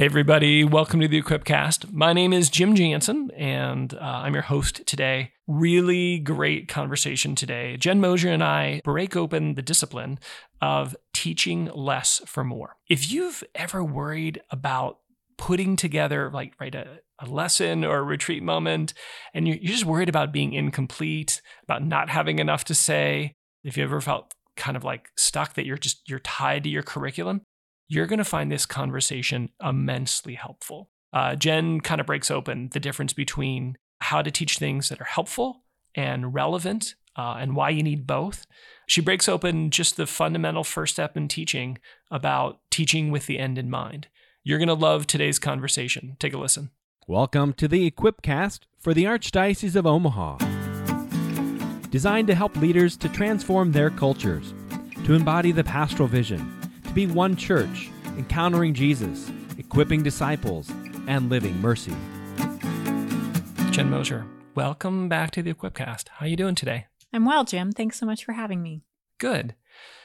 Hey, everybody, welcome to the Equipcast. My name is Jim Jansen, and uh, I'm your host today. Really great conversation today. Jen Mosier and I break open the discipline of teaching less for more. If you've ever worried about putting together, like, right, a, a lesson or a retreat moment, and you're, you're just worried about being incomplete, about not having enough to say, if you ever felt kind of like stuck that you're just you're tied to your curriculum you're going to find this conversation immensely helpful. Uh, Jen kind of breaks open the difference between how to teach things that are helpful and relevant uh, and why you need both. She breaks open just the fundamental first step in teaching about teaching with the end in mind. You're going to love today's conversation. Take a listen. Welcome to the Equipcast for the Archdiocese of Omaha. Designed to help leaders to transform their cultures, to embody the pastoral vision to be one church, encountering Jesus, equipping disciples, and living mercy. Jen Mosier, welcome back to the Equipcast. How are you doing today? I'm well, Jim. Thanks so much for having me. Good.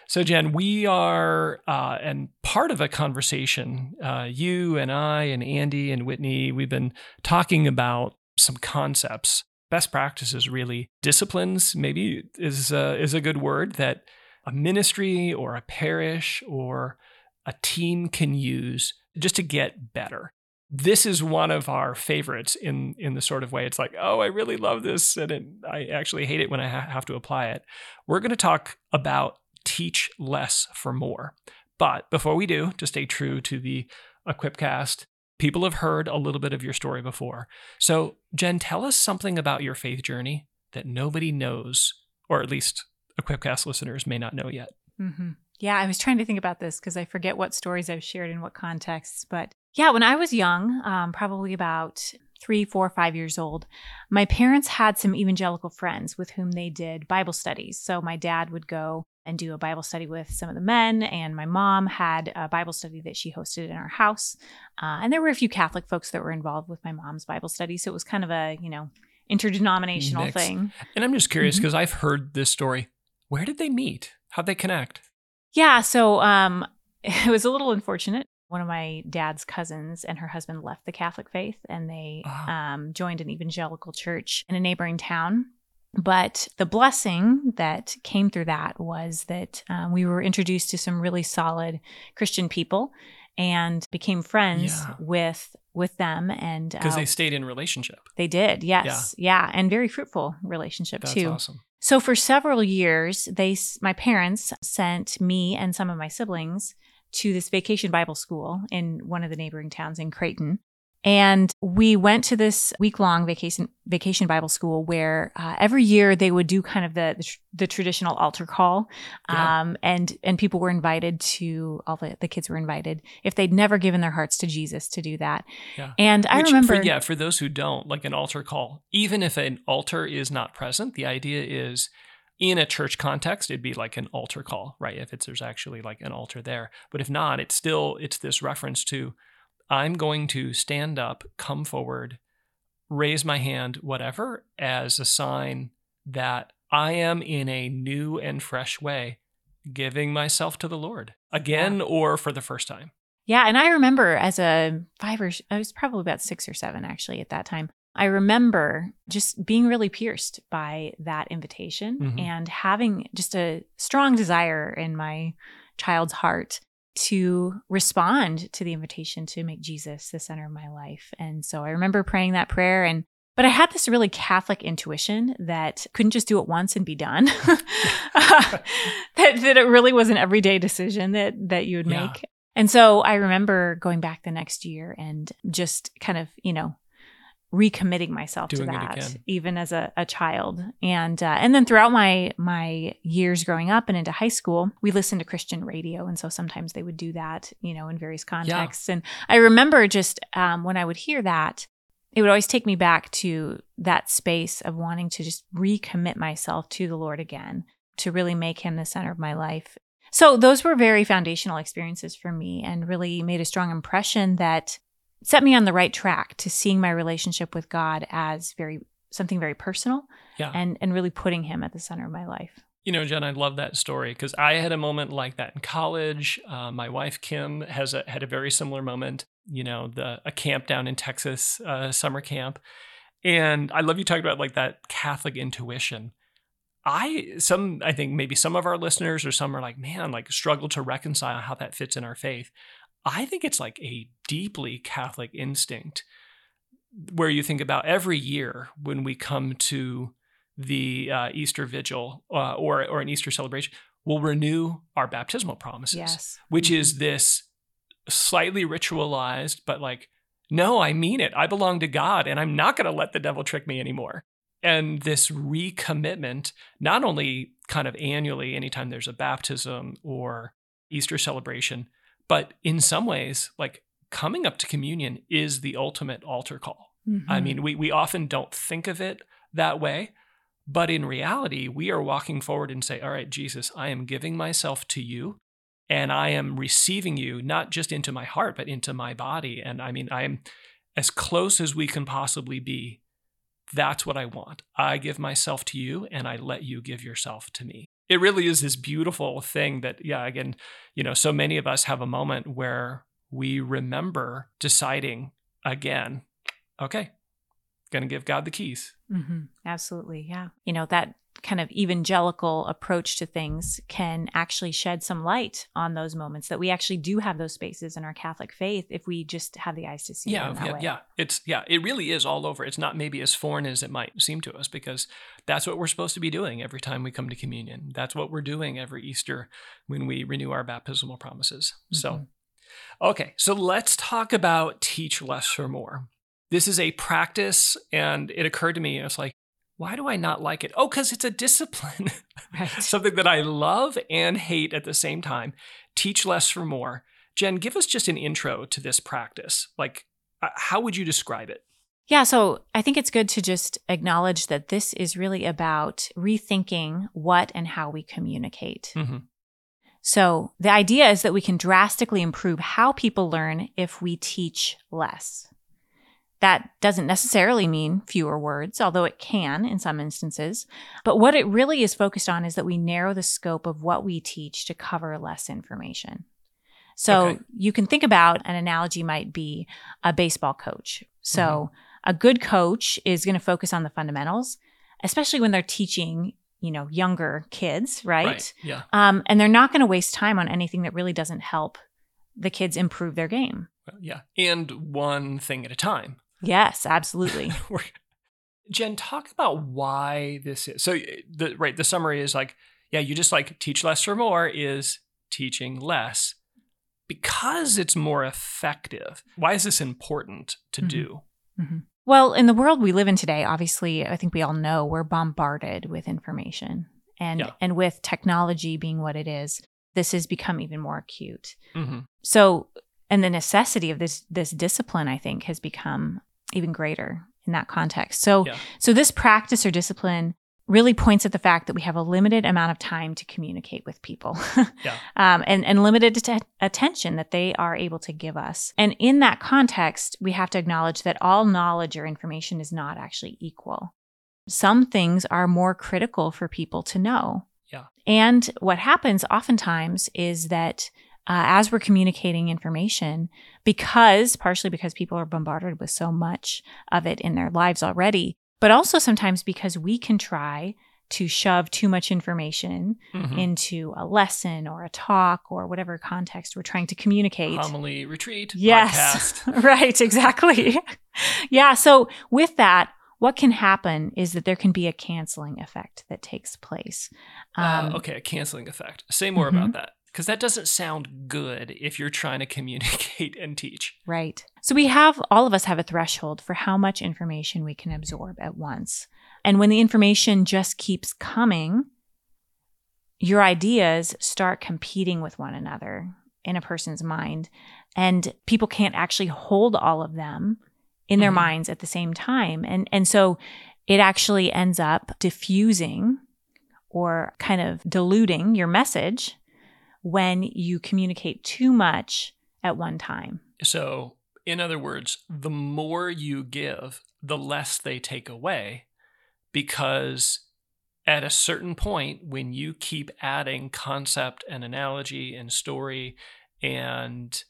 So, Jen, we are, uh, and part of a conversation, uh, you and I and Andy and Whitney, we've been talking about some concepts, best practices, really. Disciplines, maybe is, uh, is a good word that a ministry or a parish or a team can use just to get better. This is one of our favorites in in the sort of way it's like, oh, I really love this, and it, I actually hate it when I ha- have to apply it. We're going to talk about teach less for more. But before we do, to stay true to the Equipcast, people have heard a little bit of your story before. So, Jen, tell us something about your faith journey that nobody knows, or at least Equipcast listeners may not know yet. Mm-hmm. Yeah, I was trying to think about this because I forget what stories I've shared in what contexts. But yeah, when I was young, um, probably about three, four, five years old, my parents had some evangelical friends with whom they did Bible studies. So my dad would go and do a Bible study with some of the men, and my mom had a Bible study that she hosted in our house. Uh, and there were a few Catholic folks that were involved with my mom's Bible study. So it was kind of a, you know, interdenominational thing. And I'm just curious because mm-hmm. I've heard this story where did they meet? How'd they connect? Yeah, so um, it was a little unfortunate. One of my dad's cousins and her husband left the Catholic faith and they oh. um, joined an evangelical church in a neighboring town. But the blessing that came through that was that um, we were introduced to some really solid Christian people and became friends yeah. with with them and because uh, they stayed in relationship they did yes yeah, yeah and very fruitful relationship too. That's too awesome so for several years, they my parents sent me and some of my siblings to this vacation Bible school in one of the neighboring towns in Creighton. And we went to this week long vacation vacation Bible school where uh, every year they would do kind of the the, the traditional altar call, yeah. um, and and people were invited to all the, the kids were invited if they'd never given their hearts to Jesus to do that. Yeah. And I Which, remember, for, yeah, for those who don't, like an altar call, even if an altar is not present, the idea is in a church context it'd be like an altar call right if it's there's actually like an altar there but if not it's still it's this reference to I'm going to stand up, come forward, raise my hand, whatever, as a sign that I am in a new and fresh way giving myself to the Lord again yeah. or for the first time. Yeah. And I remember as a five or I was probably about six or seven actually at that time. I remember just being really pierced by that invitation mm-hmm. and having just a strong desire in my child's heart to respond to the invitation to make Jesus the center of my life. And so I remember praying that prayer and but I had this really Catholic intuition that couldn't just do it once and be done. that, that it really was an everyday decision that that you would make. Yeah. And so I remember going back the next year and just kind of, you know, recommitting myself Doing to that even as a, a child. And uh, and then throughout my my years growing up and into high school we listened to christian radio. And so sometimes they would do that you know in various contexts. Yeah. and i remember just um, when i would hear that it would always take me back to that space of wanting to just recommit myself to the lord again to really make him the center of my life. So those were very foundational experiences for me and really made a strong impression that set me on the right track to seeing my relationship with God as very something very personal yeah. and and really putting him at the center of my life. You know, Jen, I love that story because I had a moment like that in college. Uh, my wife Kim has a, had a very similar moment. you know, the a camp down in Texas, uh, summer camp. And I love you talking about like that Catholic intuition. I some I think maybe some of our listeners or some are like, man, like struggle to reconcile how that fits in our faith. I think it's like a deeply Catholic instinct where you think about every year when we come to the uh, Easter Vigil uh, or or an Easter celebration, we'll renew our baptismal promises, Yes. which is Mhm. this slightly ritualized, but like, no, I mean it. I belong to God, and I'm not going to let the devil trick me anymore. And this recommitment, not only kind of annually, anytime there's a baptism or Easter celebration, but in some ways, like coming up to communion is the ultimate altar call. I Mhm. mean, we, we often don't think of it that way, but in reality, we are walking forward and say, All right, Jesus, I am giving myself to you and I am receiving you not just into my heart, but into my body. And I mean, I am as close as we can possibly be. That's what I want. I give myself to you and I let you give yourself to me. It really is this beautiful thing that, yeah, again, you know, so many of us have a moment where we remember deciding again, okay, gonna give God the keys. hmm Absolutely. Yeah. You know, that kind of evangelical approach to things can actually shed some light on those moments that we actually do have those spaces in our Catholic faith if we just have the eyes to see yeah, yeah, way. yeah. It's yeah, it really is all over. It's not maybe as foreign as it might seem to us because that's what we're supposed to be doing every time we come to communion. That's what we're doing every Easter when we renew our baptismal promises. So, Mhm. okay, so let's talk about teach less or more. This is a practice, and it occurred to me, it's like, why do I not like it? Oh, because it's a discipline. Right. something that I love and hate at the same time. Teach less for more. Jen, give us just an intro to this practice. Like, uh, how would you describe it? Yeah, so I think it's good to just acknowledge that this is really about rethinking what and how we communicate. Mhm. So the idea is that we can drastically improve how people learn if we teach less. That doesn't necessarily mean fewer words, although it can in some instances. But what it really is focused on is that we narrow the scope of what we teach to cover less information. So Okay. you can think about an analogy might be a baseball coach. So a good coach is going to focus on the fundamentals, especially when they're teaching, you know, younger kids, right? Yeah. Um, and they're not going to waste time on anything that really doesn't help the kids improve their game. Yeah. And one thing at a time. Yes, absolutely. Jen, talk about why this is. So, uh, the right, the summary is like, yeah, you just like teach less or more is teaching less because it's more effective. Why is this important to Mhm. do? well, in the world we live in today, obviously, I think we all know we're bombarded with information. And Yeah. and with technology being what it is, this has become even more acute. hmm So, and the necessity of this this discipline, I think, has become even greater in that context. So, Yeah. so this practice or discipline really points at the fact that we have a limited amount of time to communicate with people, Yeah. um, and and limited att- attention that they are able to give us. And in that context, we have to acknowledge that all knowledge or information is not actually equal. Some things are more critical for people to know. Yeah. And what happens oftentimes is that uh, as we're communicating information, because partially because people are bombarded with so much of it in their lives already, but also sometimes because we can try to shove too much information Mhm. into a lesson or a talk or whatever context we're trying to communicate. Homily retreat. Yes. Right, exactly. yeah. So, with that, what can happen is that there can be a canceling effect that takes place. Um, uh, okay, a canceling effect. Say more Mhm. about that. Because that doesn't sound good if you're trying to communicate and teach. Right. So we have, all of us have a threshold for how much information we can absorb at once. And when the information just keeps coming, your ideas start competing with one another in a person's mind. And people can't actually hold all of them in their Mhm. minds at the same time. And, and so it actually ends up diffusing or kind of diluting your message when you communicate too much at one time. So, in other words, the more you give, the less they take away. Because at a certain point, when you keep adding concept and analogy and story and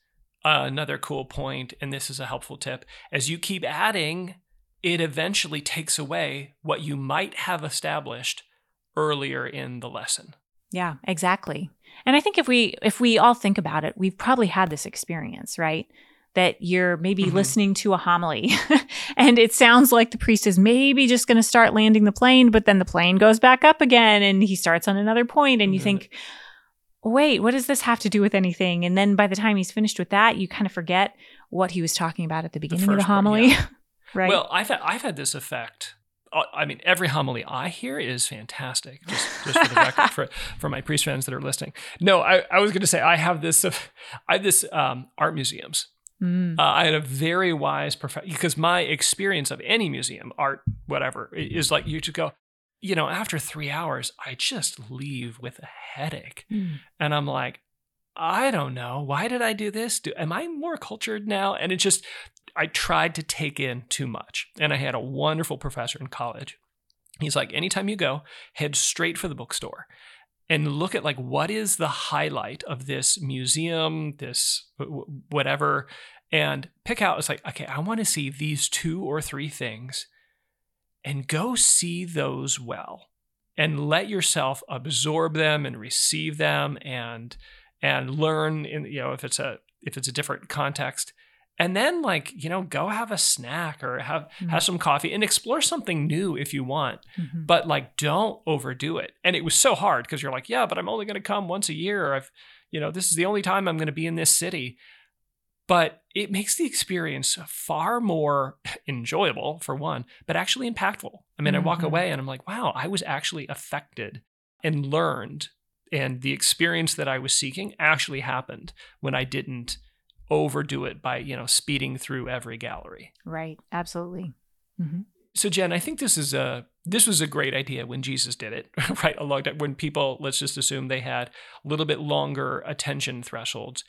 uh, another cool point, and this is a helpful tip, as you keep adding, it eventually takes away what you might have established earlier in the lesson. Yeah, exactly. And I think if we if we all think about it, we've probably had this experience, right? That you're maybe mm-hmm. listening to a homily and it sounds like the priest is maybe just going to start landing the plane, but then the plane goes back up again and he starts on another point and you mm-hmm. think, wait, what does this have to do with anything? And then by the time he's finished with that, you kind of forget what he was talking about at the beginning the of the homily. Yeah. right. Well, I've I've had this effect. Uh, I mean, every homily I hear is fantastic. Just, just for the record, for, for my priest friends that are listening. No, I, I was going to say I have this. Uh, I have this um, art museums. Mm. Uh, I had a very wise professor because my experience of any museum, art, whatever, is like you just go, you know, after three hours, I just leave with a headache. Mm. And I'm like, I don't know. Why did I do this? Do, am I more cultured now? And it just, I tried to take in too much. And I had a wonderful professor in college. He's like, anytime you go, head straight for the bookstore and look at like what is the highlight of this museum, this whatever, and pick out. It's like, okay, I want to see these two or three things and go see those well and let yourself absorb them and receive them and and learn in you know if it's a if it's a different context and then like you know go have a snack or have mm-hmm. have some coffee and explore something new if you want mm-hmm. but like don't overdo it and it was so hard because you're like yeah but i'm only going to come once a year or i've you know this is the only time i'm going to be in this city but it makes the experience far more enjoyable for one, but actually impactful. I mean, mm-hmm. I walk mm-hmm. away and I'm like, wow, I was actually affected and learned. And the experience that I was seeking actually happened when I didn't overdo it by, you know, speeding through every gallery. Right. Absolutely. Mm-hmm. So Jen, I think this is a this was a great idea when Jesus did it, right? A long time when people, let's just assume they had a little bit longer attention thresholds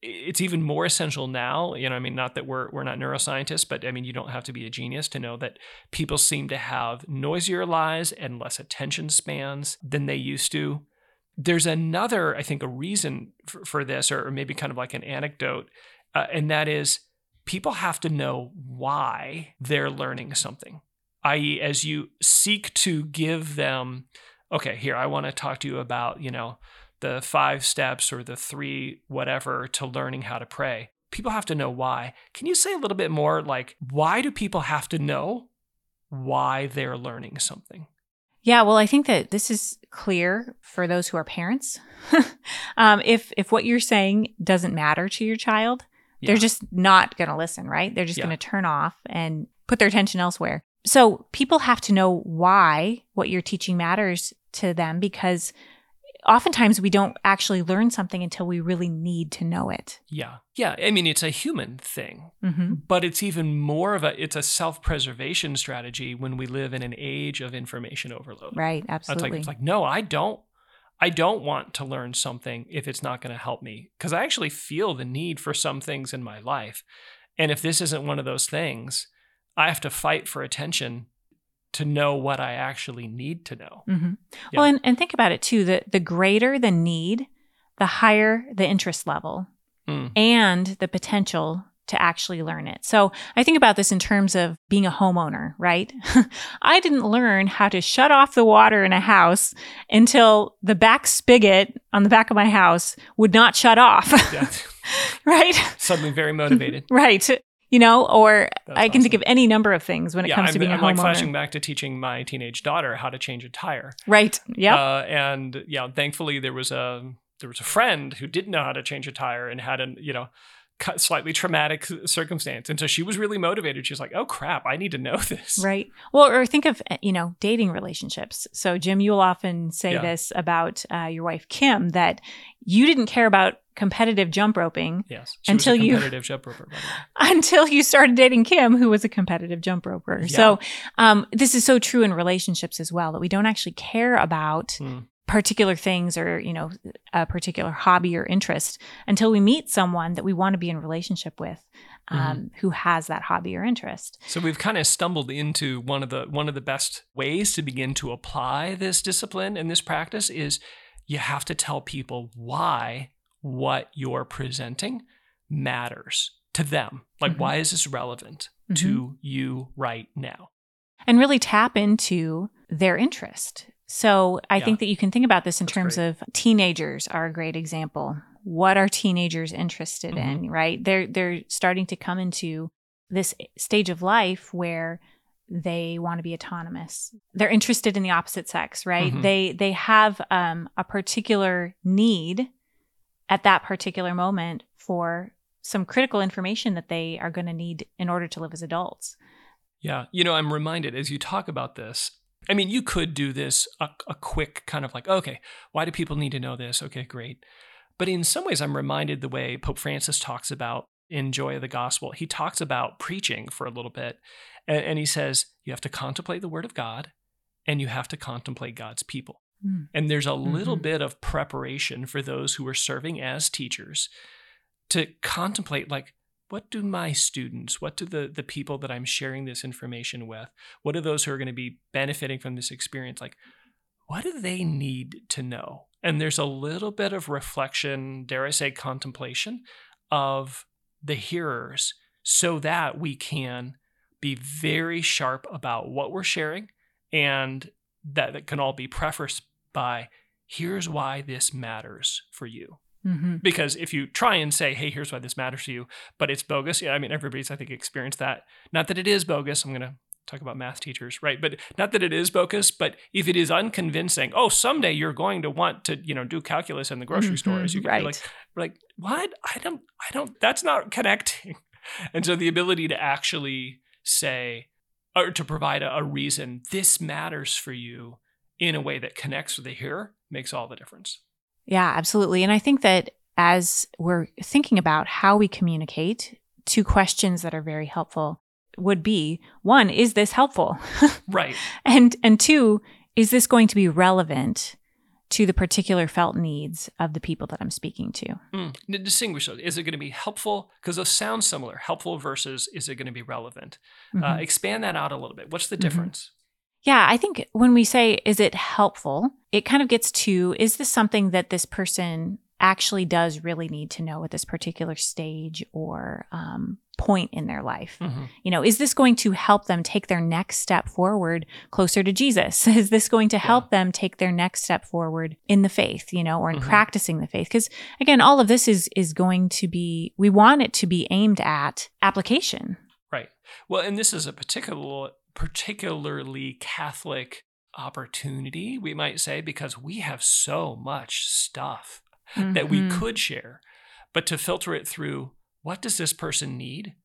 it's even more essential now. You know, I mean, not that we're we're not neuroscientists, but I mean, you don't have to be a genius to know that people seem to have noisier lives and less attention spans than they used to. There's another, I think, a reason for, for this, or maybe kind of like an anecdote, uh, and that is people have to know why they're learning something. I.e., as you seek to give them, okay, here I want to talk to you about, you know the five steps or the three whatever to learning how to pray. People have to know why. Can you say a little bit more like why do people have to know why they're learning something? Yeah, well, I think that this is clear for those who are parents. um, if if what you're saying doesn't matter to your child, yeah. they're just not going to listen, right? They're just yeah. going to turn off and put their attention elsewhere. So people have to know why what you're teaching matters to them because oftentimes we don't actually learn something until we really need to know it. Yeah. Yeah. I mean, it's a human thing, mm-hmm. but it's even more of a, it's a self-preservation strategy when we live in an age of information overload. Right. Absolutely. It's like, it's like no, I don't, I don't want to learn something if it's not going to help me because I actually feel the need for some things in my life. And if this isn't one of those things, I have to fight for attention to know what I actually need to know. Mm-hmm. Yeah. Well, and, and think about it too the, the greater the need, the higher the interest level mm. and the potential to actually learn it. So I think about this in terms of being a homeowner, right? I didn't learn how to shut off the water in a house until the back spigot on the back of my house would not shut off. Yeah. right? Suddenly very motivated. right you know, or That's I can awesome. think of any number of things when it yeah, comes I'm, to being I'm a homeowner. I'm like flashing back to teaching my teenage daughter how to change a tire. Right. Yeah. Uh, and yeah, thankfully there was a there was a friend who didn't know how to change a tire and had a you know slightly traumatic circumstance and so she was really motivated she's like oh crap i need to know this right well or think of eh, you know dating relationships so jim you'll often say yeah. this about uh, your wife kim that you didn't care about competitive jump roping. Yes, until you competitive jump roper. until you started dating Kim, who was a competitive jump roper. Yeah. So um, this is so true in relationships as well that we don't actually care about. Mm. Particular things or you know a particular hobby or interest until we meet someone that we want to be in relationship with um, mm-hmm. who has that hobby or interest so we've kind of stumbled into one of the one of the best ways to begin to apply this discipline and this practice is you have to tell people why what you're presenting matters to them. Like, Mhm. why is this relevant Mhm. to you right now? and really tap into their interest. So I Yeah. think that you can think about this in That's terms great. of teenagers are a great example. What are teenagers interested Mm-hmm. in, right? They're they're starting to come into this stage of life where they want to be autonomous. They're interested in the opposite sex, right? Mhm. They they have um, a particular need at that particular moment for some critical information that they are going to need in order to live as adults. Yeah. You know, I'm reminded as you talk about this. I mean, you could do this a, a quick kind of like, okay, why do people need to know this? Okay, great. But in some ways, I'm reminded the way Pope Francis talks about in Joy of the Gospel. He talks about preaching for a little bit, and, and he says, you have to contemplate the Word of God and you have to contemplate God's people. Mm. And there's a little Mhm. bit of preparation for those who are serving as teachers to contemplate like what do my students what do the the people that i'm sharing this information with what are those who are going to be benefiting from this experience? Like what do they need to know? And there's a little bit of reflection dare i say contemplation of the hearers so that we can be very sharp about what we're sharing and that, that can all be prefaced by here's why this matters for you hmm because if you try and say hey here's why this matters to you but it's bogus yeah i mean everybody's i think experienced that. Not that it is bogus i'm going to talk about math teachers right but not that it is bogus but if it is unconvincing oh someday you're going to want to you know do calculus in the grocery store as you can right. like like what? I don't i don't that's not connecting. And so the ability to actually say or to provide a, a reason this matters for you in a way that connects with the hearer makes all the difference Yeah, absolutely. And I think that as we're thinking about how we communicate, two questions that are very helpful would be one, is this helpful? right and and two, is this going to be relevant to the particular felt needs of the people that I'm speaking to? Mm. Distinguish those. Is it going to be helpful? Because those sound similar. Helpful versus is it going to be relevant? Uh, Mhm. expand that out a little bit. What's the Mhm. difference? Yeah, I think when we say, is it helpful? It kind of gets to, is this something that this person actually does really need to know at this particular stage or um, point in their life? Mhm. You know, is this going to help them take their next step forward closer to Jesus? Is this going to help them take their next step forward in the faith, you know, or in Mhm. practicing the faith? Because again, all of this is is going to be we want it to be aimed at application. Right. Well, and this is a particular, particularly Catholic opportunity, we might say, because we have so much stuff that we Mhm. could share, but to filter it through what does this person need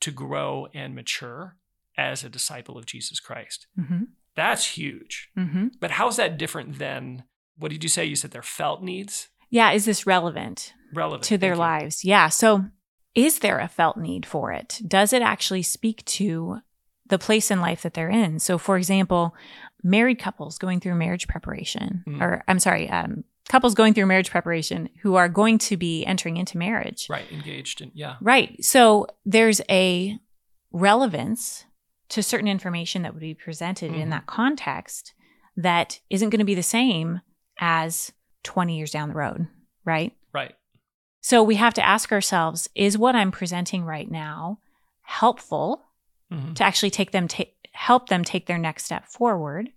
to grow and mature as a disciple of Jesus Christ? Mhm. That's huge. Mhm. But how's that different than what did you say? You said their felt needs Yeah, is this relevant? relevant to their lives. Yeah. So, is there a felt need for it? Does it actually speak to the place in life that they're in? So, for example, married couples going through marriage preparation, Mm. or I'm sorry, um, couples going through marriage preparation who are going to be entering into marriage. Right, engaged in yeah. Right. So, there's a relevance to certain information that would be presented Mhm. in that context that isn't going to be the same as 20 years down the road. Right. Right. So we have to ask ourselves is what I'm presenting right now helpful Mhm. to actually take them ta- help them take their next step forward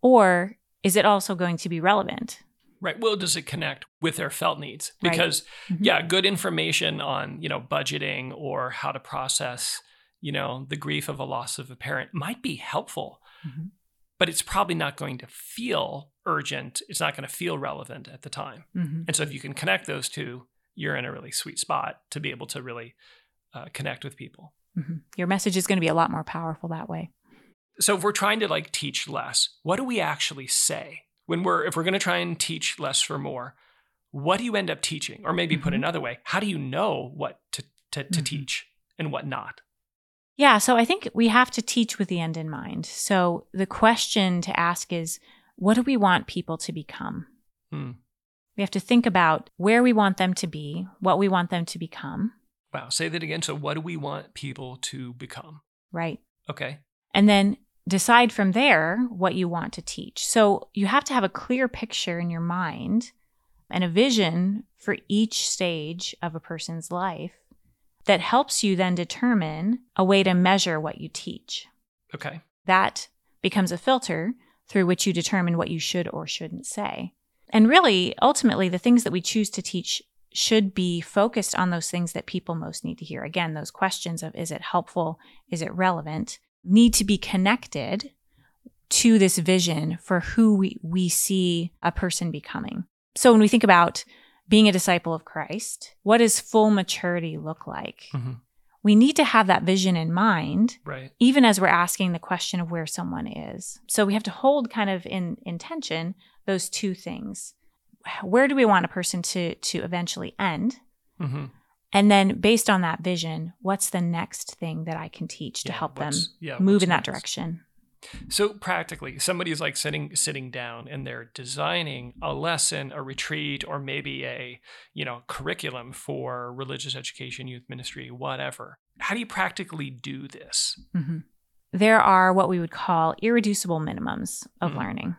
or is it also going to be relevant? Right. Well, does it connect with their felt needs? Right. Because Mhm. yeah, good information on, you know, budgeting or how to process, you know, the grief of a loss of a parent might be helpful, Mhm. but it's probably not going to feel urgent. It's not going to feel relevant at the time. Mhm. And so if you can connect those two, you're in a really sweet spot to be able to really uh, connect with people. Mhm. Your message is going to be a lot more powerful that way. so if we're trying to like teach less what do we actually say when we're if we're going to try and teach less for more what do you end up teaching or maybe put Mhm. another way how do you know what to to, to Mhm. teach and what not Yeah, so I think we have to teach with the end in mind. So the question to ask is what do we want people to become? Hmm. We have to think about where we want them to be, what we want them to become, wow say that again so what do we want people to become right? okay and then decide from there what you want to teach. So you have to have a clear picture in your mind and a vision for each stage of a person's life that helps you then determine a way to measure what you teach. Okay. That becomes a filter through which you determine what you should or shouldn't say. And really, ultimately, the things that we choose to teach should be focused on those things that people most need to hear. Again, those questions of is it helpful? Is it relevant? need to be connected to this vision for who we, we see a person becoming. So when we think about being a disciple of Christ, what does full maturity look like? Mm-hmm. We need to have that vision in mind, Right. even as we're asking the question of where someone is. So we have to hold kind of in intention those two things. Where do we want a person to to eventually end? Mm-hmm. And then based on that vision, what's the next thing that I can teach to Yeah, help them yeah, move in that next? direction? So practically, somebody is like sitting sitting down and they're designing a lesson, a retreat, or maybe a you know curriculum for religious education, youth ministry, whatever. How do you practically do this? Mhm. There are what we would call irreducible minimums of Mhm. learning.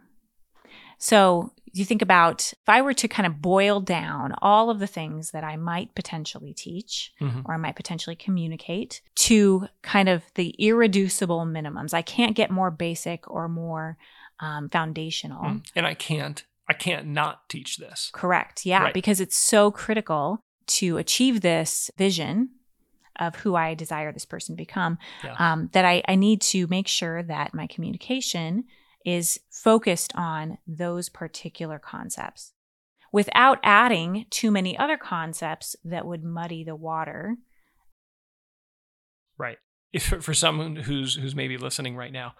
So you think about if I were to kind of boil down all of the things that I might potentially teach Mhm. or I might potentially communicate to kind of the irreducible minimums. I can't get more basic or more um, foundational. Mm. And I can't, I can't not teach this. Correct. Yeah, Right. because it's so critical to achieve this vision of who I desire this person to become Yeah. um, that I, I need to make sure that my communication is focused on those particular concepts without adding too many other concepts that would muddy the water. Right. If for someone who's who's maybe listening right now,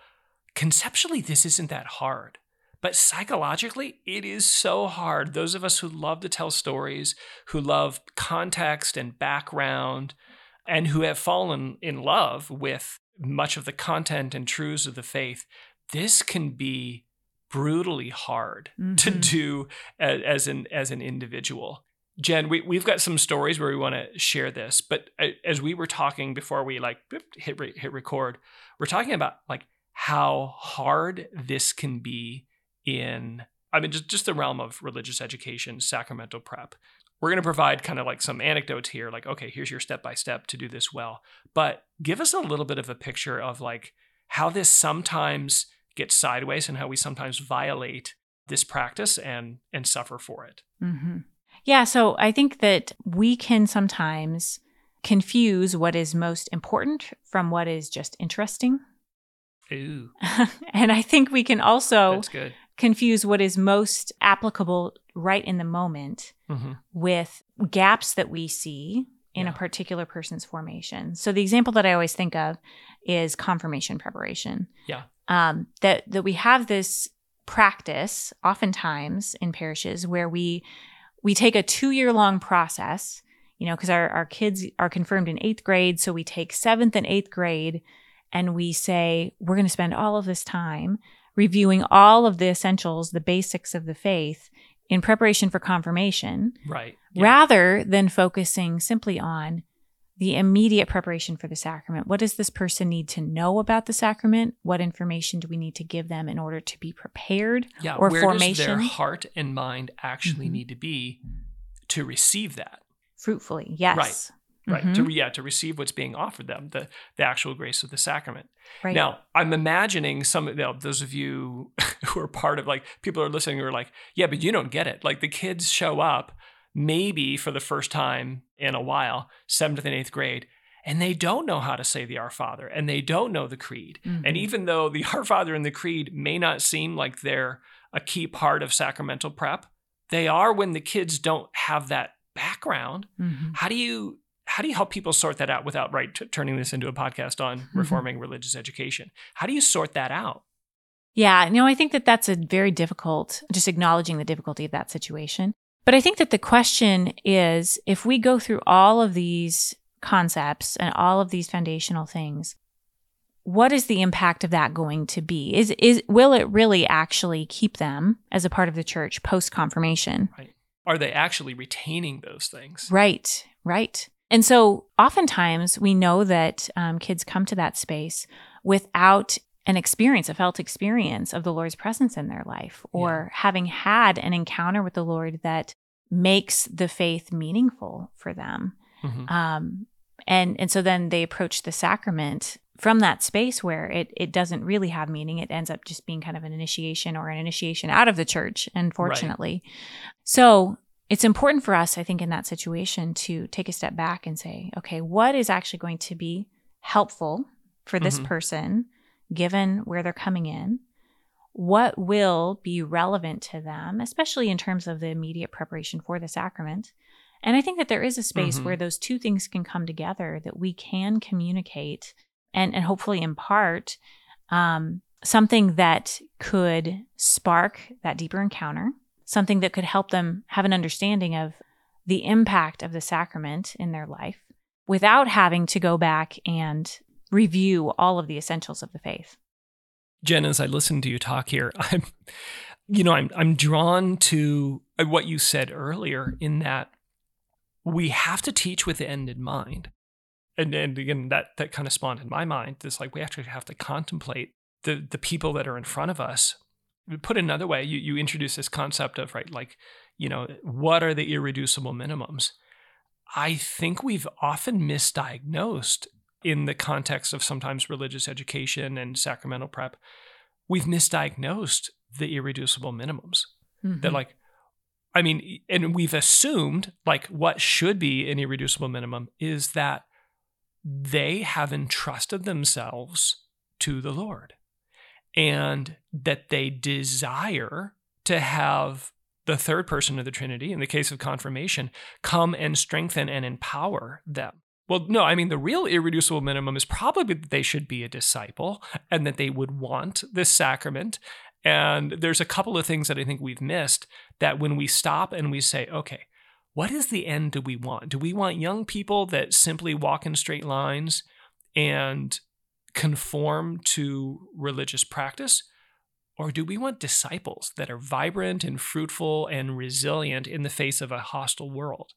conceptually this isn't that hard. But psychologically, it is so hard. Those of us who love to tell stories, who love context and background, and who have fallen in love with much of the content and truths of the faith, this can be brutally hard to Mhm. do as, as an as an individual. Jen, we, we've got some stories where we want to share this, but as we were talking before we like hit hit record, we're talking about like how hard this can be in I mean just just the realm of religious education, sacramental prep. We're going to provide kind of like some anecdotes here like okay, here's your step by step to do this well. But give us a little bit of a picture of like how this sometimes gets sideways and how we sometimes violate this practice and and suffer for it. hmm Yeah, so I think that we can sometimes confuse what is most important from what is just interesting. Ooh, and I think we can also confuse what is most applicable right in the moment hmm with gaps that we see in Yeah. a particular person's formation. So the example that I always think of is confirmation preparation. Yeah. Um, that that we have this practice oftentimes in parishes where we we take a two year long process, you know, because our, our kids are confirmed in eighth grade. So we take seventh and eighth grade and we say, we're going to spend all of this time reviewing all of the essentials, the basics of the faith in preparation for confirmation Right. Yeah. rather than focusing simply on the immediate preparation for the sacrament. What does this person need to know about the sacrament? What information do we need to give them in order to be prepared? Yeah. or Where does their heart and mind actually Mhm. need to be to receive that? Fruitfully, yes. Right. Mhm. To yeah, to receive what's being offered them, the the actual grace of the sacrament. Right. Now, I'm imagining some of you know, those of you who are part of like people are listening who are like, yeah, but you don't get it. Like the kids show up maybe for the first time in a while, seventh and eighth grade, and they don't know how to say the Our Father and they don't know the creed. Mhm. And even though the Our Father and the creed may not seem like they're a key part of sacramental prep, they are when the kids don't have that background. Mhm. How do you how do you help people sort that out without right t- turning this into a podcast on Mm-hmm. reforming religious education? How do you sort that out? Yeah, no, I think that that's a very difficult, just acknowledging the difficulty of that situation. But I think that the question is if we go through all of these concepts and all of these foundational things, what is the impact of that going to be? Is is will it really actually keep them as a part of the church post confirmation? Are they actually retaining those things? Right, right. And so oftentimes we know that um, kids come to that space without an experience, a felt experience of the Lord's presence in their life, or having had an encounter with the Lord that makes the faith meaningful for them. Mhm. Um, And and so then they approach the sacrament from that space where it it doesn't really have meaning. It ends up just being kind of an initiation or an initiation out of the church, unfortunately. Right. So it's important for us, I think, in that situation to take a step back and say, okay, what is actually going to be helpful for this mm-hmm. person given where they're coming in? What will be relevant to them, especially in terms of the immediate preparation for the sacrament? And I think that there is a space mm-hmm. where those two things can come together that we can communicate and, and hopefully impart um, something that could spark that deeper encounter, something that could help them have an understanding of the impact of the sacrament in their life without having to go back and review all of the essentials of the faith. Jen, as I listen to you talk here, I'm, you know, I'm I'm drawn to what you said earlier in that we have to teach with the end in mind. And, and again, that, that kind of spawned in my mind this like we actually have to contemplate the, the people that are in front of us. Put another way, you, you introduce this concept of, right, like, you know, what are the irreducible minimums? I think we've often misdiagnosed in the context of sometimes religious education and sacramental prep. We've misdiagnosed the irreducible minimums. Mm-hmm. That, like, I mean, and we've assumed like what should be an irreducible minimum is that they have entrusted themselves to the Lord and that they desire to have the third person of the Trinity, in the case of confirmation, come and strengthen and empower them. Well, no, I mean, the real irreducible minimum is probably that they should be a disciple and that they would want this sacrament and there's a couple of things that I think we've missed that when we stop and we say, okay, what is the end do we want? Do we want young people that simply walk in straight lines and conform to religious practice? Or do we want disciples that are vibrant and fruitful and resilient in the face of a hostile world?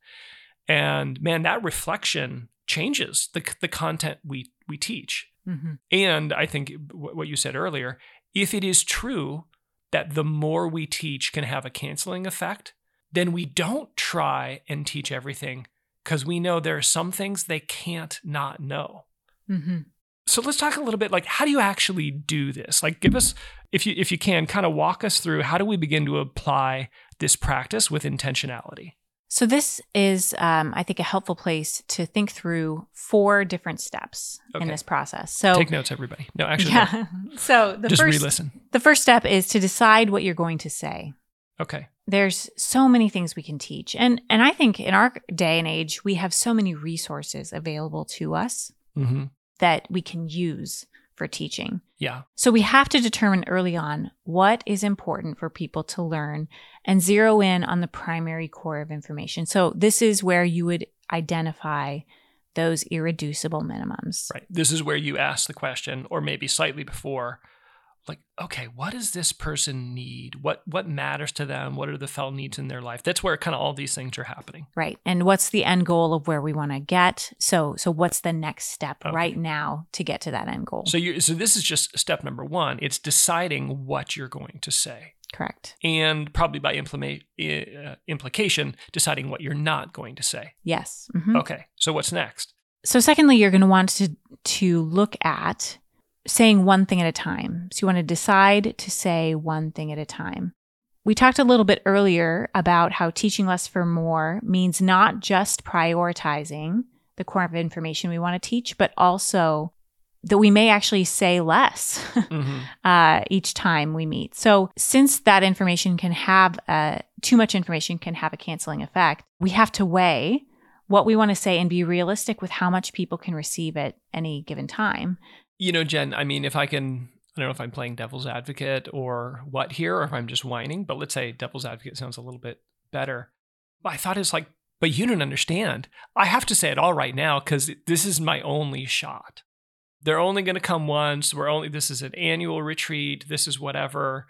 And man, that reflection changes the, the content we, we teach. Mm-hmm. And I think what you said earlier, if it is true that the more we teach can have a canceling effect, then we don't try and teach everything because we know there are some things they can't not know. Mm-hmm. So let's talk a little bit like how do you actually do this? Like give us if you if you can kind of walk us through how do we begin to apply this practice with intentionality? So, this is, um, I think, a helpful place to think through four different steps okay. in this process. So, take notes, everybody. No, actually, yeah. No. So, the just first, re-listen. The first step is to decide what you're going to say. Okay. There's so many things we can teach, and and I think in our day and age, we have so many resources available to us mm-hmm. that we can use for teaching. Yeah. So we have to determine early on what is important for people to learn and zero in on the primary core of information. So this is where you would identify those irreducible minimums. Right. This is where you ask the question, or maybe slightly before, like okay what does this person need? What what matters to them? What are the felt needs in their life? That's where kind of all these things are happening. Right and what's the end goal of where we want to get? So so what's the next step okay. right now to get to that end goal? So you so this is just step number one it's deciding what you're going to say. Correct. And probably by implement, uh, implication deciding what you're not going to say. Yes mm-hmm. okay so what's next? So secondly you're going to want to to look at saying one thing at a time. So you want to decide to say one thing at a time. We talked a little bit earlier about how teaching less for more means not just prioritizing the core of information we want to teach, but also that we may actually say less mm-hmm. uh, each time we meet. So, since that information can have a, too much information can have a canceling effect, we have to weigh what we want to say and be realistic with how much people can receive at any given time you know, Jen, I mean, if I can, I don't know if I'm playing devil's advocate or what here, or if I'm just whining, but let's say devil's advocate sounds a little bit better. I thought it's like, but you don't understand. I have to say it all right now because this is my only shot. They're only going to come once. We're only, this is an annual retreat. This is whatever.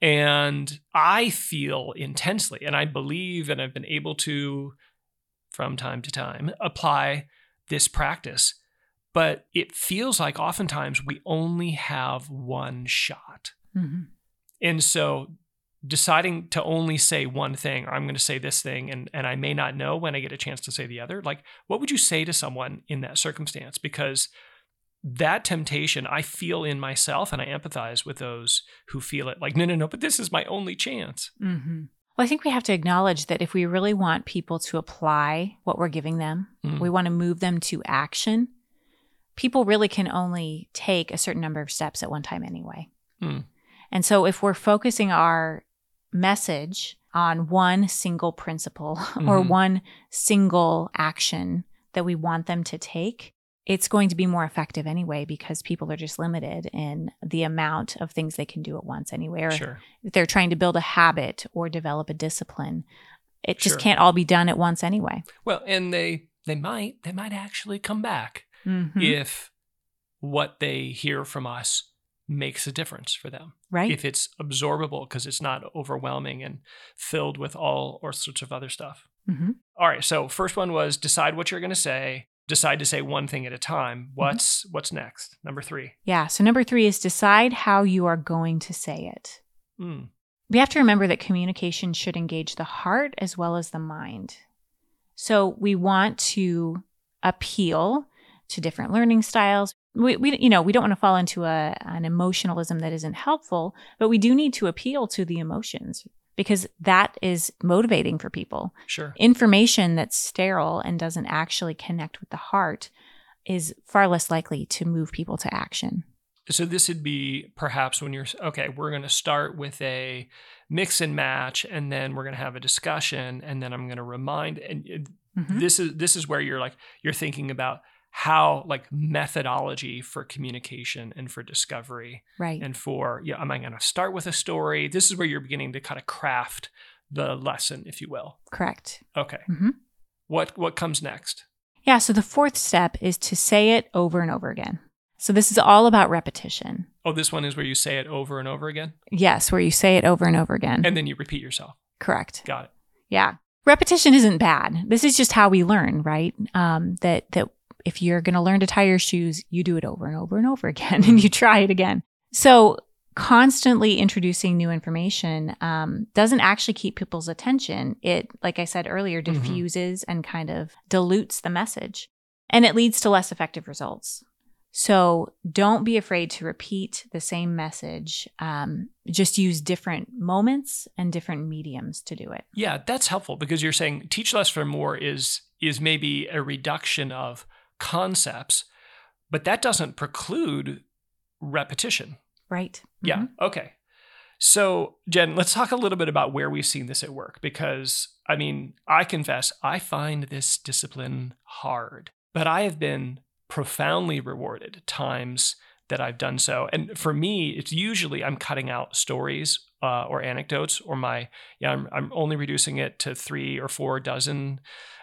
And I feel intensely, and I believe, and I've been able to, from time to time, apply this practice but it feels like oftentimes we only have one shot. Mm-hmm. And so deciding to only say one thing or i'm going to say this thing and and i may not know when i get a chance to say the other like what would you say to someone in that circumstance because that temptation i feel in myself and i empathize with those who feel it like no no no but this is my only chance Mm-hmm. Well, I think we have to acknowledge that if we really want people to apply what we're giving them, Mm. we want to move them to action. People really can only take a certain number of steps at one time anyway. Mm. And so if we're focusing our message on one single principle or Mhm. one single action that we want them to take, it's going to be more effective anyway because people are just limited in the amount of things they can do at once anyway. Or sure if they're trying to build a habit or develop a discipline, it just Sure. can't all be done at once anyway. well and they they might they might actually come back Mhm. if what they hear from us makes a difference for them Right? if it's absorbable because it's not overwhelming and filled with all or sorts of other stuff Mhm. all right so first one was decide what you're going to say decide to say one thing at a time what's what's next number three Yeah. So, number three is decide how you are going to say it. Mm, We have to remember that communication should engage the heart as well as the mind. So, we want to appeal to different learning styles. We, we you know, we don't want to fall into a, an emotionalism that isn't helpful, but we do need to appeal to the emotions because that is motivating for people. sure information that's sterile and doesn't actually connect with the heart is far less likely to move people to action. so this would be perhaps when you're okay we're going to start with a mix and match and then we're going to have a discussion and then i'm going to remind and it- Mhm. this is this is where you're like you're thinking about how like methodology for communication and for discovery Right. and for yeah am i going to start with a story this is where you're beginning to kind of craft the lesson if you will Correct. okay Mhm. what what comes next Yeah. So the fourth step is to say it over and over again. So this is all about repetition. oh this one is where you say it over and over again Yes, where you say it over and over again. and then you repeat yourself Correct. got it Yeah. Repetition isn't bad. This is just how we learn, right? Um, that that if you're going to learn to tie your shoes, you do it over and over and over again, and you try it again. So constantly introducing new information um, doesn't actually keep people's attention. It, like I said earlier, Mhm. diffuses and kind of dilutes the message, and it leads to less effective results. So don't be afraid to repeat the same message. Um, just use different moments and different mediums to do it. Yeah, that's helpful because you're saying teach less for more is is maybe a reduction of concepts, but that doesn't preclude repetition. Right. Yeah. Mhm. Okay. So, Jen, let's talk a little bit about where we've seen this at work because I mean, I confess I find this discipline hard, but I have been profoundly rewarded times that I've done so. And for me, it's usually I'm cutting out stories uh, or anecdotes or my, yeah, I'm, I'm only reducing it to three or four dozen,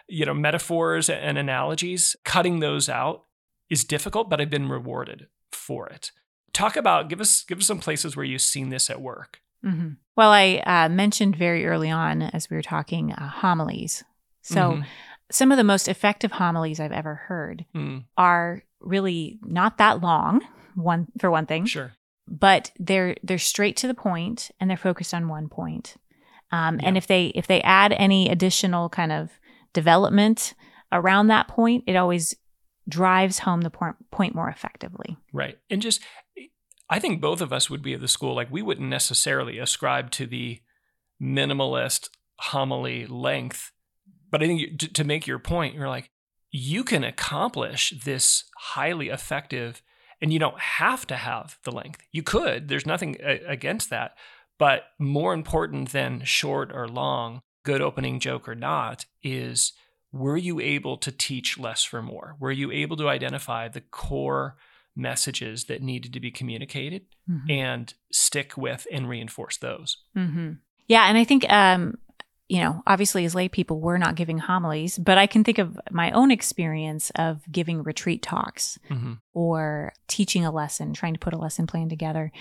you know, metaphors and analogies. Cutting those out is difficult, but I've been rewarded for it talk about give us give us some places where you've seen this at work Mhm. Well, I uh, mentioned very early on as we were talking uh, homilies. So, Mhm. some of the most effective homilies I've ever heard Mm, are really not that long. One for one thing, sure but they're they're straight to the point and they're focused on one point. Um, And if they if they add any additional kind of development around that point, it always drives home the point, point more effectively. right and just i think both of us would be of the school like we wouldn't necessarily ascribe to the minimalist homily length but i think you, to, to make your point you're like you can accomplish this highly effective and you don't have to have the length. You could there's nothing against that but more important than short or long good opening joke or not is were you able to teach less for more? Were you able to identify the core messages that needed to be communicated Mhm. and stick with and reinforce those? Hmm Yeah, and I think um, you know, obviously as lay people, we're not giving homilies, but I can think of my own experience of giving retreat talks hmm or teaching a lesson, trying to put a lesson plan together.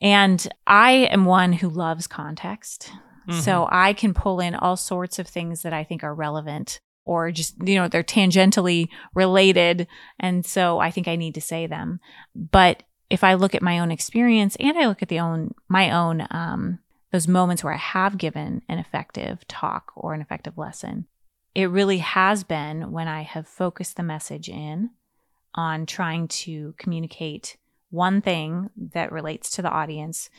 And I am one who loves context. So I can pull in all sorts of things that I think are relevant or just, you know, they're tangentially related. And so I think I need to say them. But if I look at my own experience and I look at the own, my own, um, those moments where I have given an effective talk or an effective lesson, it really has been when I have focused the message in on trying to communicate one thing that relates to the audience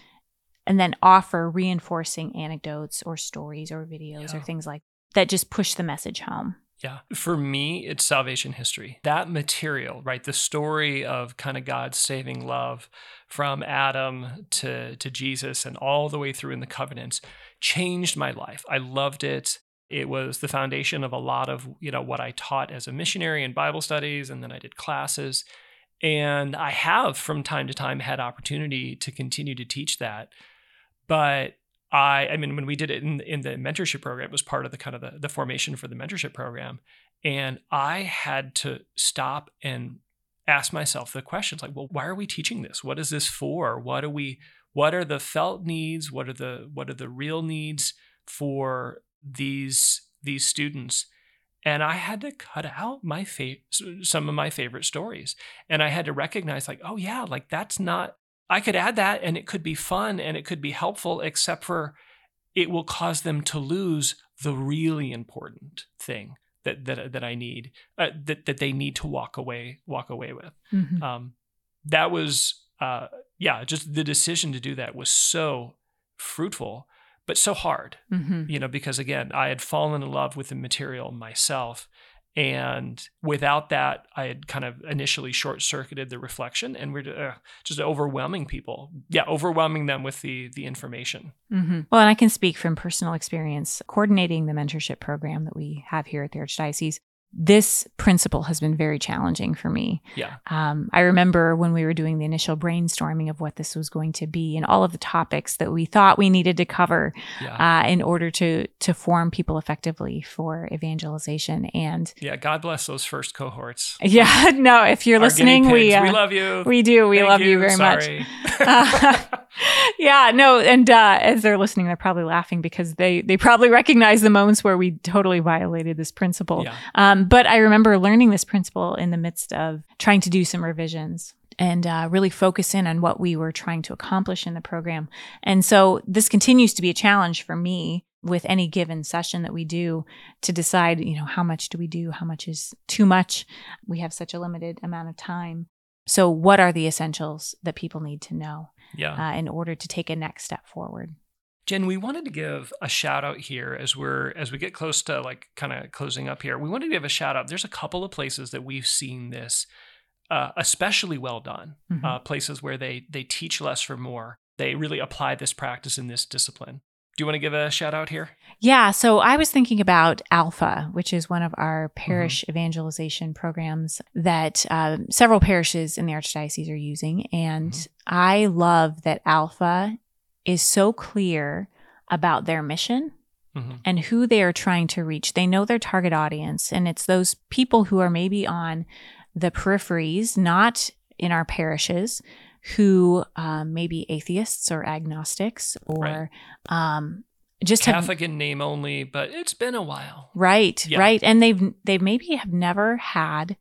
and then offer reinforcing anecdotes or stories or videos Yeah. or things like that just push the message home. Yeah. For me, it's salvation history. That material, right? The story of kind of God's saving love from Adam to, to Jesus and all the way through in the covenants changed my life. I loved it. It was the foundation of a lot of, you know, what I taught as a missionary in Bible studies and then I did classes. And I have from time to time had opportunity to continue to teach that. But I, I mean, when we did it in, in the mentorship program, it was part of the kind of the, the formation for the mentorship program. And I had to stop and ask myself the questions like, well, why are we teaching this? What is this for? What are we, what are the felt needs? What are the, what are the real needs for these, these students? And I had to cut out my fa- some of my favorite stories. And I had to recognize like, oh yeah, like that's not I could add that and it could be fun and it could be helpful, except for it will cause them to lose the really important thing that that, that I need uh, that that they need to walk away walk away with. Mhm. Um, that was uh, yeah, just the decision to do that was so fruitful, but so hard Mhm. you know, because again, I had fallen in love with the material myself. And without that, I had kind of initially short circuited the reflection and we're uh, just overwhelming people. Yeah, overwhelming them with the the information. hmm Well, and I can speak from personal experience coordinating the mentorship program that we have here at the Archdiocese. This principle has been very challenging for me. Yeah. Um, I remember when we were doing the initial brainstorming of what this was going to be and all of the topics that we thought we needed to cover Yeah. uh, in order to to form people effectively for evangelization. And yeah. God bless those first cohorts. yeah, no, if you're Our listening, we uh, we love you. we do we Thank love you, very much. Sorry. yeah, no, and uh, as they're listening, they're probably laughing because they they probably recognize the moments where we totally violated this principle. yeah. Um, but I remember learning this principle in the midst of trying to do some revisions and uh, really focus in on what we were trying to accomplish in the program. And so this continues to be a challenge for me with any given session that we do to decide, you know, how much do we do? How much is too much? We have such a limited amount of time. So, what are the essentials that people need to know Yeah. uh, in order to take a next step forward? Jen, we wanted to give a shout out here as we're as we get close to like kind of closing up here. We wanted to give a shout out. There's a couple of places that we've seen this uh, especially well done. Mhm. Uh, places where they they teach less for more. They really apply this practice in this discipline. Do you want to give a shout out here? Yeah, so I was thinking about Alpha, which is one of our parish evangelization programs that uh, several parishes in the Archdiocese are using. And Mhm. I love that Alpha is so clear about their mission Mm-hmm. and who they are trying to reach. They know their target audience, and it's those people who are maybe on the peripheries, not in our parishes, who um, may be atheists or agnostics or um, just have Catholic in name only, but it's been a while. Right, Yeah. right. And they've they maybe have never had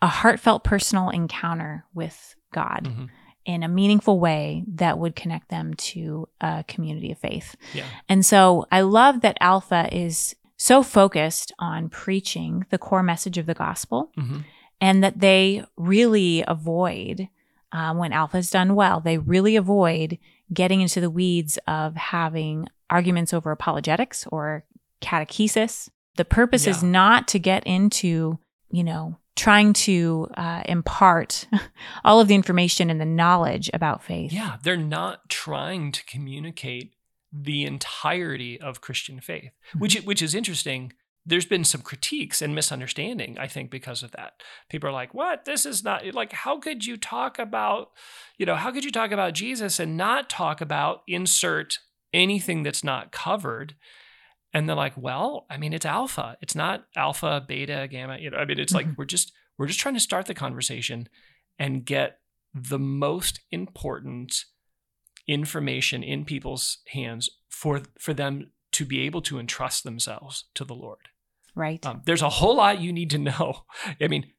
a heartfelt personal encounter with God Mhm. In a meaningful way that would connect them to a community of faith. Yeah. And so I love that Alpha is so focused on preaching the core message of the gospel hmm and that they really avoid um, when alpha's done well they really avoid getting into the weeds of having arguments over apologetics or catechesis the purpose is not to get into you know trying to uh, impart all of the information and the knowledge about faith Yeah, they're not trying to communicate the entirety of Christian faith, which which is interesting. There's been some critiques and misunderstanding, I think, because of that. People are like, "What? This is not like how could you talk about, you know, how could you talk about Jesus and not talk about insert anything that's not covered?" And they're like, "Well, I mean, it's alpha. It's not alpha, beta, gamma. You know, I mean, it's like Mhm. we're just we're just trying to start the conversation and get the most important information in people's hands for for them to be able to entrust themselves to the Lord. right Um, there's a whole lot you need to know. I mean,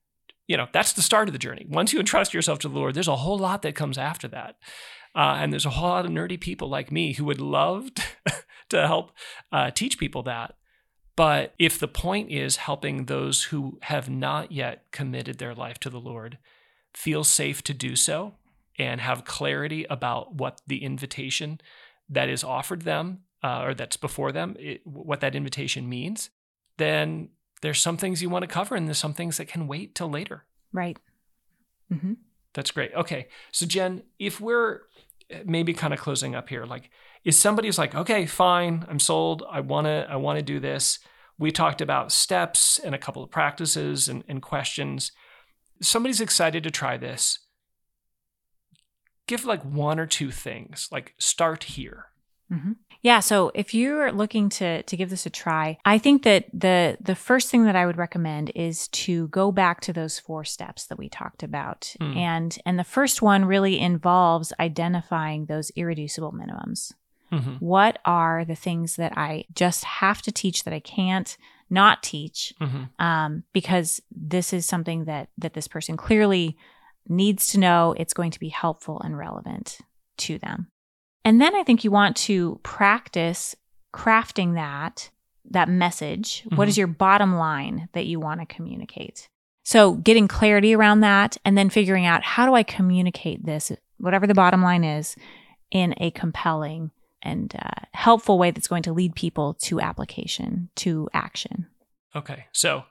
you know, that's the start of the journey. Once you entrust yourself to the Lord, there's a whole lot that comes after that. Uh, and there's a whole lot of nerdy people like me who would love to, to help uh, teach people that. But if the point is helping those who have not yet committed their life to the Lord feel safe to do so and have clarity about what the invitation that is offered them uh, or that's before them, it, what that invitation means, then there's some things you want to cover and there's some things that can wait till later. Right. Mm-hmm. That's great. Okay. So, Jen, if we're maybe kind of closing up here, like, is somebody's like, okay, fine, I'm sold. I want to, I want to do this. We talked about steps and a couple of practices and, and questions. Somebody's excited to try this. Give like one or two things, like start here. Mm-hmm. Yeah, so if you're looking to to give this a try, I think that the the first thing that I would recommend is to go back to those four steps that we talked about. Mm. And and the first one really involves identifying those irreducible minimums. Mm-hmm. What are the things that I just have to teach that I can't not teach? Mm-hmm. Um, because this is something that that this person clearly needs to know. It's going to be helpful and relevant to them. And then I think you want to practice crafting that that message. Mm-hmm. What is mm-hmm. your bottom line that you want to communicate? So getting clarity around that and then figuring out how do I communicate this, whatever the bottom line is, in a compelling and uh, helpful way that's going to lead people to application, to action. Okay. So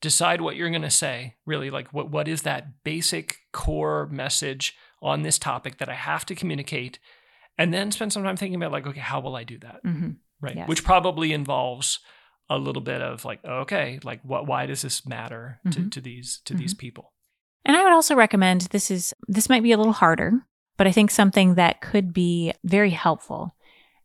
decide what you're going to say, really like what what is that basic core message on this topic that I have to communicate and then spend some time thinking about like okay how will i do that mm-hmm. right yes. which probably involves a little bit of like okay like what why does this matter to, mm-hmm. to these to mm-hmm. these people and i would also recommend this is this might be a little harder but i think something that could be very helpful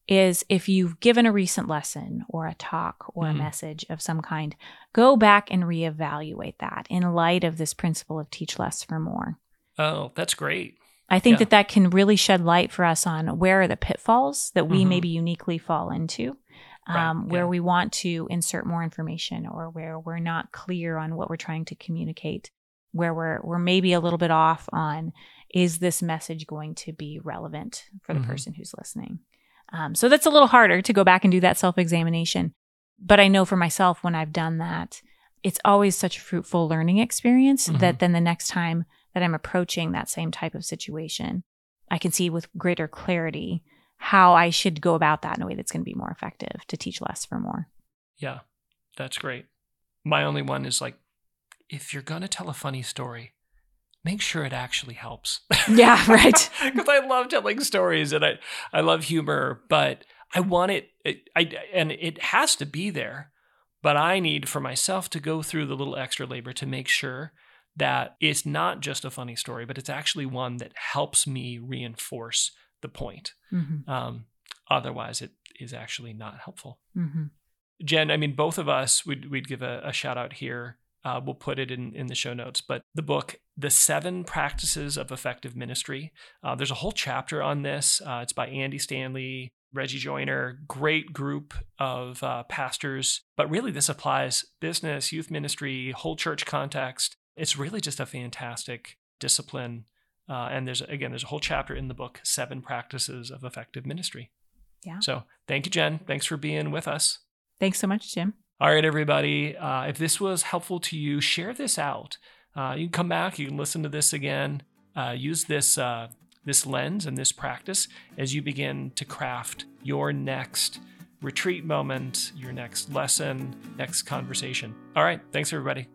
is if you've given a recent lesson or a talk or a mm-hmm. message of some kind go back and reevaluate that in light of this principle of teach less for more oh that's great I think yeah. that that can really shed light for us on where are the pitfalls that we mm-hmm. maybe uniquely fall into, um, right. where yeah. we want to insert more information or where we're not clear on what we're trying to communicate, where we're we're maybe a little bit off on is this message going to be relevant for the mm-hmm. person who's listening. Um, so that's a little harder to go back and do that self examination. But I know for myself when I've done that, it's always such a fruitful learning experience mm-hmm. that then the next time that I'm approaching that same type of situation, I can see with greater clarity how I should go about that in a way that's going to be more effective to teach less for more. Yeah, that's great. My only one is like, if you're going to tell a funny story, make sure it actually helps. Yeah, right. Because I love telling stories and I, I love humor, but I want it, it, I, and it has to be there. But I need for myself to go through the little extra labor to make sure that it's not just a funny story, but it's actually one that helps me reinforce the point. Mm-hmm. Um, otherwise, it is actually not helpful. Mm-hmm. Jen, I mean, both of us, we'd, we'd give a, a shout out here. Uh, we'll put it in, in the show notes. But the book, The Seven Practices of Effective Ministry, uh, there's a whole chapter on this. Uh, it's by Andy Stanley, Reggie Joiner, great group of uh, pastors. But really, this applies business, youth ministry, whole church context it's really just a fantastic discipline. Uh, and there's again, there's a whole chapter in the book, Seven Practices of Effective Ministry. Yeah. So thank you, Jen. Thanks for being with us. Thanks so much, Jim. All right, everybody. Uh, if this was helpful to you, share this out. Uh, you can come back. You can listen to this again. Uh, use this uh, this lens and this practice as you begin to craft your next retreat moment, your next lesson, next conversation. All right. Thanks, everybody.